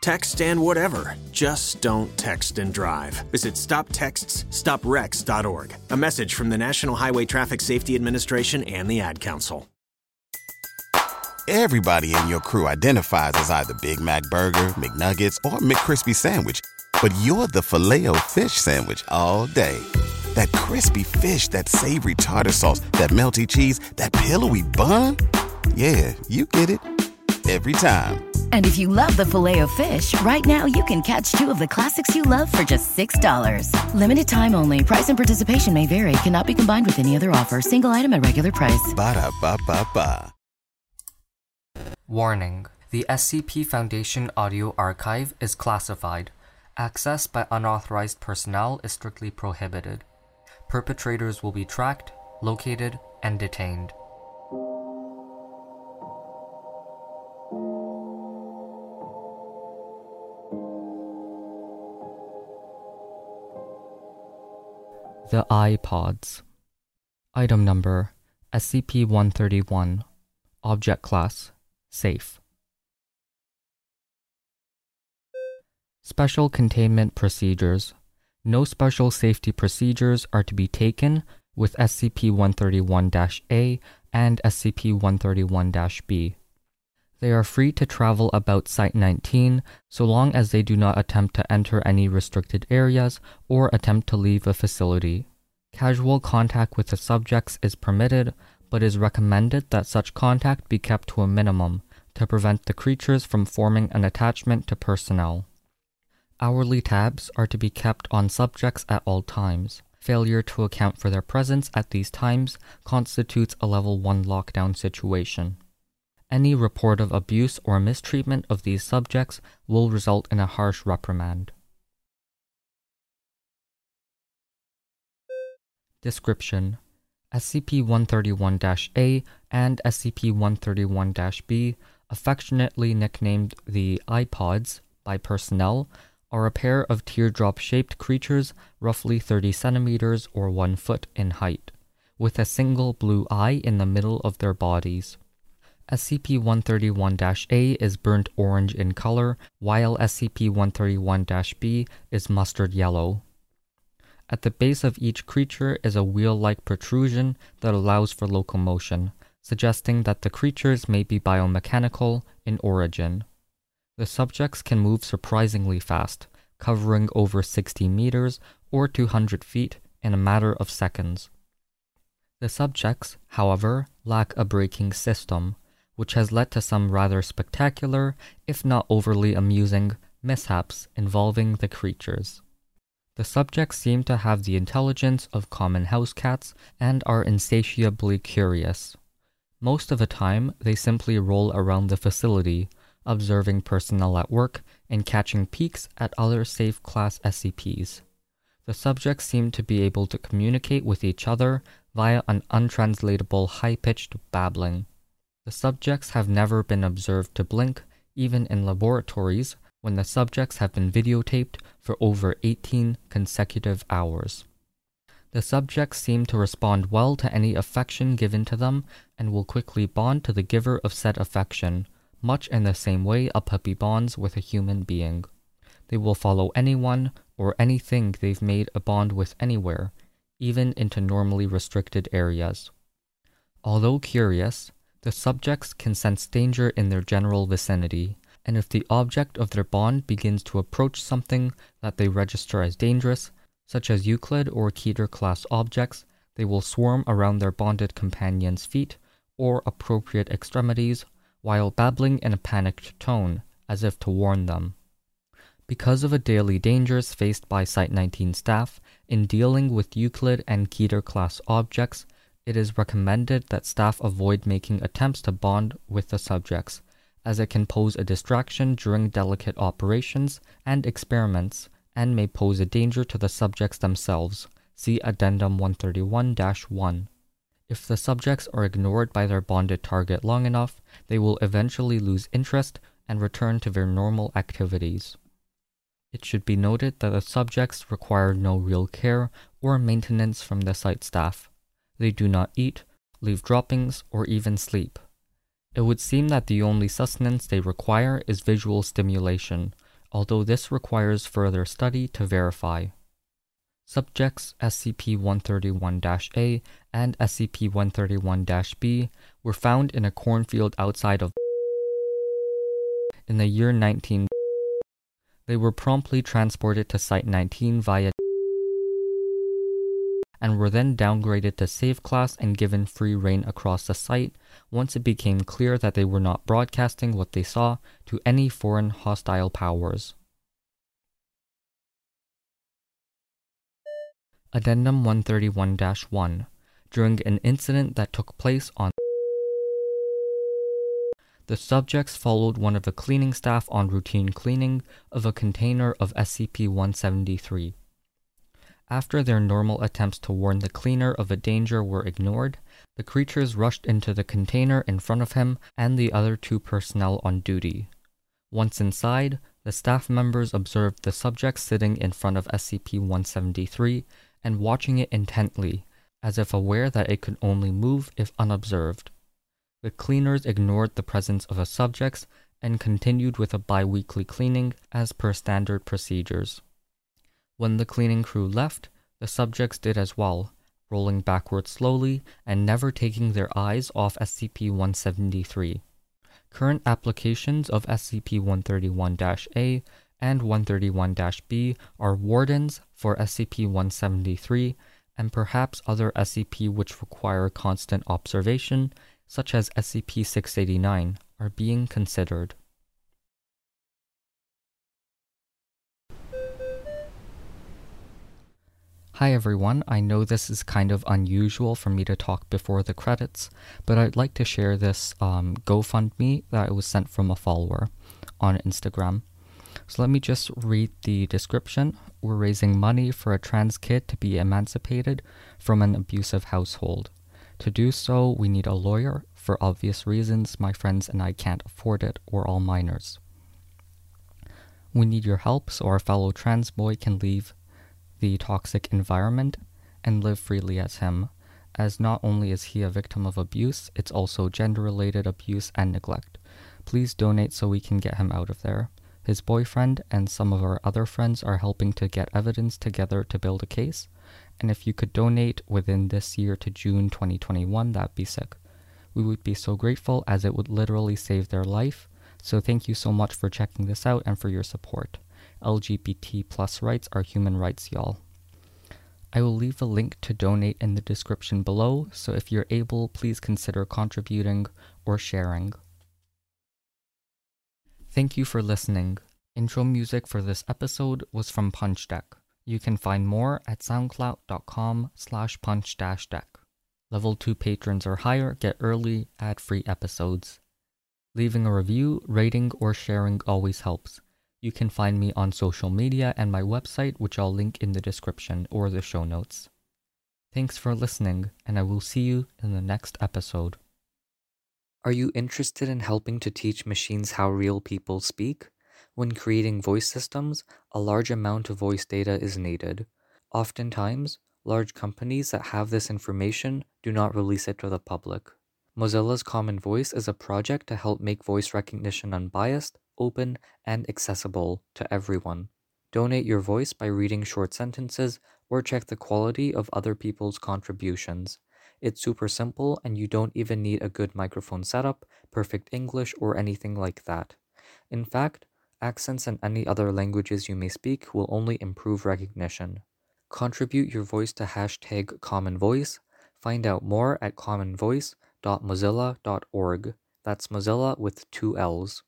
Text and whatever. Just don't text and drive. Visit stoptextsstopwrecks.org. A message from the National Highway Traffic Safety Administration and the Ad Council. Everybody in your crew identifies as either Big Mac Burger, McNuggets, or McCrispy Sandwich. But you're the filet fish Sandwich all day. That crispy fish, that savory tartar sauce, that melty cheese, that pillowy bun. Yeah, you get it every time. And if you love the filet of fish, right now you can catch two of the classics you love for just $6. Limited time only. Price and participation may vary. Cannot be combined with any other offer. Single item at regular price. Ba da ba ba ba. Warning The SCP Foundation audio archive is classified. Access by unauthorized personnel is strictly prohibited. Perpetrators will be tracked, located, and detained. The Eye Pods. Item number SCP 131. Object Class Safe. Special Containment Procedures. No special safety procedures are to be taken with SCP 131 A and SCP 131 B. They are free to travel about Site 19 so long as they do not attempt to enter any restricted areas or attempt to leave a facility. Casual contact with the subjects is permitted, but is recommended that such contact be kept to a minimum to prevent the creatures from forming an attachment to personnel. Hourly tabs are to be kept on subjects at all times. Failure to account for their presence at these times constitutes a level 1 lockdown situation. Any report of abuse or mistreatment of these subjects will result in a harsh reprimand. Description SCP 131 A and SCP 131 B, affectionately nicknamed the Eye Pods by personnel, are a pair of teardrop shaped creatures roughly 30 centimeters or 1 foot in height, with a single blue eye in the middle of their bodies. SCP 131 A is burnt orange in color, while SCP 131 B is mustard yellow. At the base of each creature is a wheel like protrusion that allows for locomotion, suggesting that the creatures may be biomechanical in origin. The subjects can move surprisingly fast, covering over 60 meters or 200 feet in a matter of seconds. The subjects, however, lack a braking system, which has led to some rather spectacular, if not overly amusing, mishaps involving the creatures. The subjects seem to have the intelligence of common house cats and are insatiably curious. Most of the time, they simply roll around the facility, observing personnel at work and catching peeks at other safe class SCPs. The subjects seem to be able to communicate with each other via an untranslatable high pitched babbling. The subjects have never been observed to blink, even in laboratories, when the subjects have been videotaped for over 18 consecutive hours. The subjects seem to respond well to any affection given to them and will quickly bond to the giver of said affection, much in the same way a puppy bonds with a human being. They will follow anyone or anything they've made a bond with anywhere, even into normally restricted areas. Although curious, the subjects can sense danger in their general vicinity, and if the object of their bond begins to approach something that they register as dangerous, such as Euclid or Keter class objects, they will swarm around their bonded companion's feet or appropriate extremities while babbling in a panicked tone, as if to warn them. Because of the daily dangers faced by Site 19 staff in dealing with Euclid and Keter class objects, it is recommended that staff avoid making attempts to bond with the subjects, as it can pose a distraction during delicate operations and experiments and may pose a danger to the subjects themselves. See Addendum 131 1. If the subjects are ignored by their bonded target long enough, they will eventually lose interest and return to their normal activities. It should be noted that the subjects require no real care or maintenance from the site staff. They do not eat, leave droppings, or even sleep. It would seem that the only sustenance they require is visual stimulation, although this requires further study to verify. Subjects SCP 131 A and SCP 131 B were found in a cornfield outside of in the year 19. They were promptly transported to Site 19 via and were then downgraded to Safe Class and given free reign across the site once it became clear that they were not broadcasting what they saw to any foreign hostile powers. Addendum 131 1 During an incident that took place on the subjects followed one of the cleaning staff on routine cleaning of a container of SCP 173. After their normal attempts to warn the cleaner of a danger were ignored, the creatures rushed into the container in front of him and the other two personnel on duty. Once inside, the staff members observed the subject sitting in front of SCP 173 and watching it intently, as if aware that it could only move if unobserved. The cleaners ignored the presence of the subjects and continued with a bi weekly cleaning as per standard procedures. When the cleaning crew left, the subjects did as well, rolling backward slowly and never taking their eyes off SCP 173. Current applications of SCP 131 A and 131 B are wardens for SCP 173 and perhaps other SCP which require constant observation, such as SCP 689, are being considered. Hi everyone, I know this is kind of unusual for me to talk before the credits, but I'd like to share this um, GoFundMe that was sent from a follower on Instagram. So let me just read the description. We're raising money for a trans kid to be emancipated from an abusive household. To do so, we need a lawyer. For obvious reasons, my friends and I can't afford it. We're all minors. We need your help so our fellow trans boy can leave the toxic environment and live freely as him, as not only is he a victim of abuse, it's also gender related abuse and neglect. Please donate so we can get him out of there. His boyfriend and some of our other friends are helping to get evidence together to build a case, and if you could donate within this year to June 2021, that'd be sick. We would be so grateful as it would literally save their life. So thank you so much for checking this out and for your support. LGBT plus rights are human rights, y'all. I will leave a link to donate in the description below, so if you're able, please consider contributing or sharing. Thank you for listening. Intro music for this episode was from Punch Deck. You can find more at soundcloud.com slash punch dash deck. Level 2 patrons or higher get early, ad-free episodes. Leaving a review, rating, or sharing always helps. You can find me on social media and my website, which I'll link in the description or the show notes. Thanks for listening, and I will see you in the next episode. Are you interested in helping to teach machines how real people speak? When creating voice systems, a large amount of voice data is needed. Oftentimes, large companies that have this information do not release it to the public. Mozilla's Common Voice is a project to help make voice recognition unbiased, open, and accessible to everyone. Donate your voice by reading short sentences or check the quality of other people's contributions. It's super simple and you don't even need a good microphone setup, perfect English, or anything like that. In fact, accents and any other languages you may speak will only improve recognition. Contribute your voice to hashtag Common Voice. Find out more at commonvoice.mozilla.org. That's Mozilla with two L's.